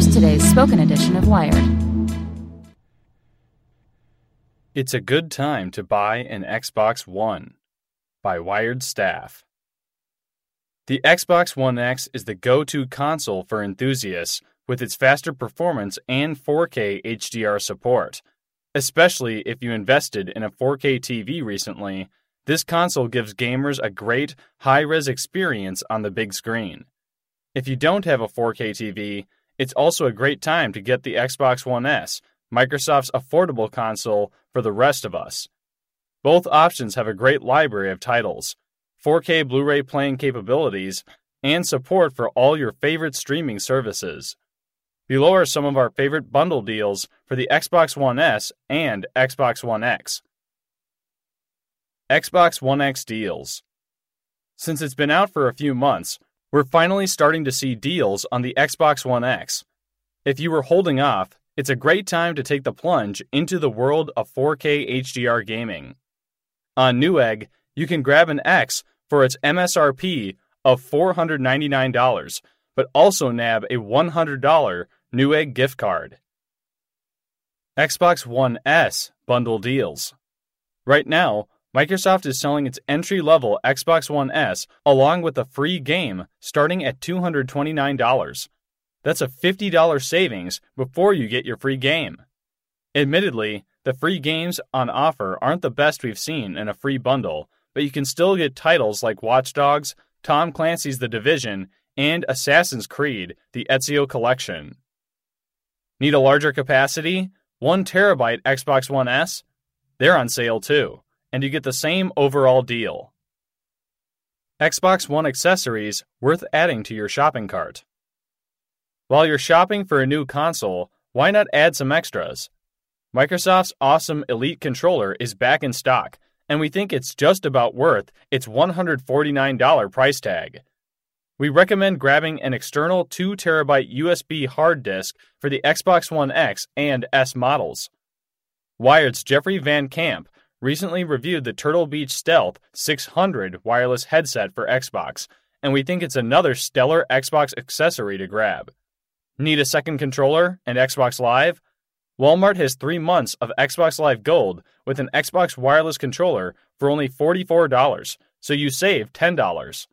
Here's today's spoken edition of Wired. It's a good time to buy an Xbox One by Wired Staff. The Xbox One X is the go to console for enthusiasts with its faster performance and 4K HDR support. Especially if you invested in a 4K TV recently, this console gives gamers a great high res experience on the big screen. If you don't have a 4K TV, it's also a great time to get the Xbox One S, Microsoft's affordable console for the rest of us. Both options have a great library of titles, 4K Blu ray playing capabilities, and support for all your favorite streaming services. Below are some of our favorite bundle deals for the Xbox One S and Xbox One X. Xbox One X deals. Since it's been out for a few months, we're finally starting to see deals on the Xbox One X. If you were holding off, it's a great time to take the plunge into the world of 4K HDR gaming. On Newegg, you can grab an X for its MSRP of $499, but also nab a $100 Newegg gift card. Xbox One S bundle deals. Right now, Microsoft is selling its entry level Xbox One S along with a free game starting at $229. That's a $50 savings before you get your free game. Admittedly, the free games on offer aren't the best we've seen in a free bundle, but you can still get titles like Watch Dogs, Tom Clancy's The Division, and Assassin's Creed The Ezio Collection. Need a larger capacity? 1 terabyte Xbox One S? They're on sale too and you get the same overall deal. Xbox One accessories worth adding to your shopping cart. While you're shopping for a new console, why not add some extras? Microsoft's awesome Elite controller is back in stock, and we think it's just about worth its $149 price tag. We recommend grabbing an external 2TB USB hard disk for the Xbox One X and S models. Wired's Jeffrey Van Camp recently reviewed the Turtle Beach Stealth 600 wireless headset for Xbox, and we think it's another stellar Xbox accessory to grab. Need a second controller and Xbox Live? Walmart has three months of Xbox Live Gold with an Xbox wireless controller for only $44, so you save $10.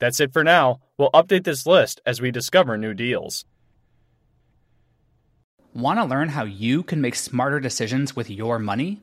That's it for now. We'll update this list as we discover new deals. Want to learn how you can make smarter decisions with your money?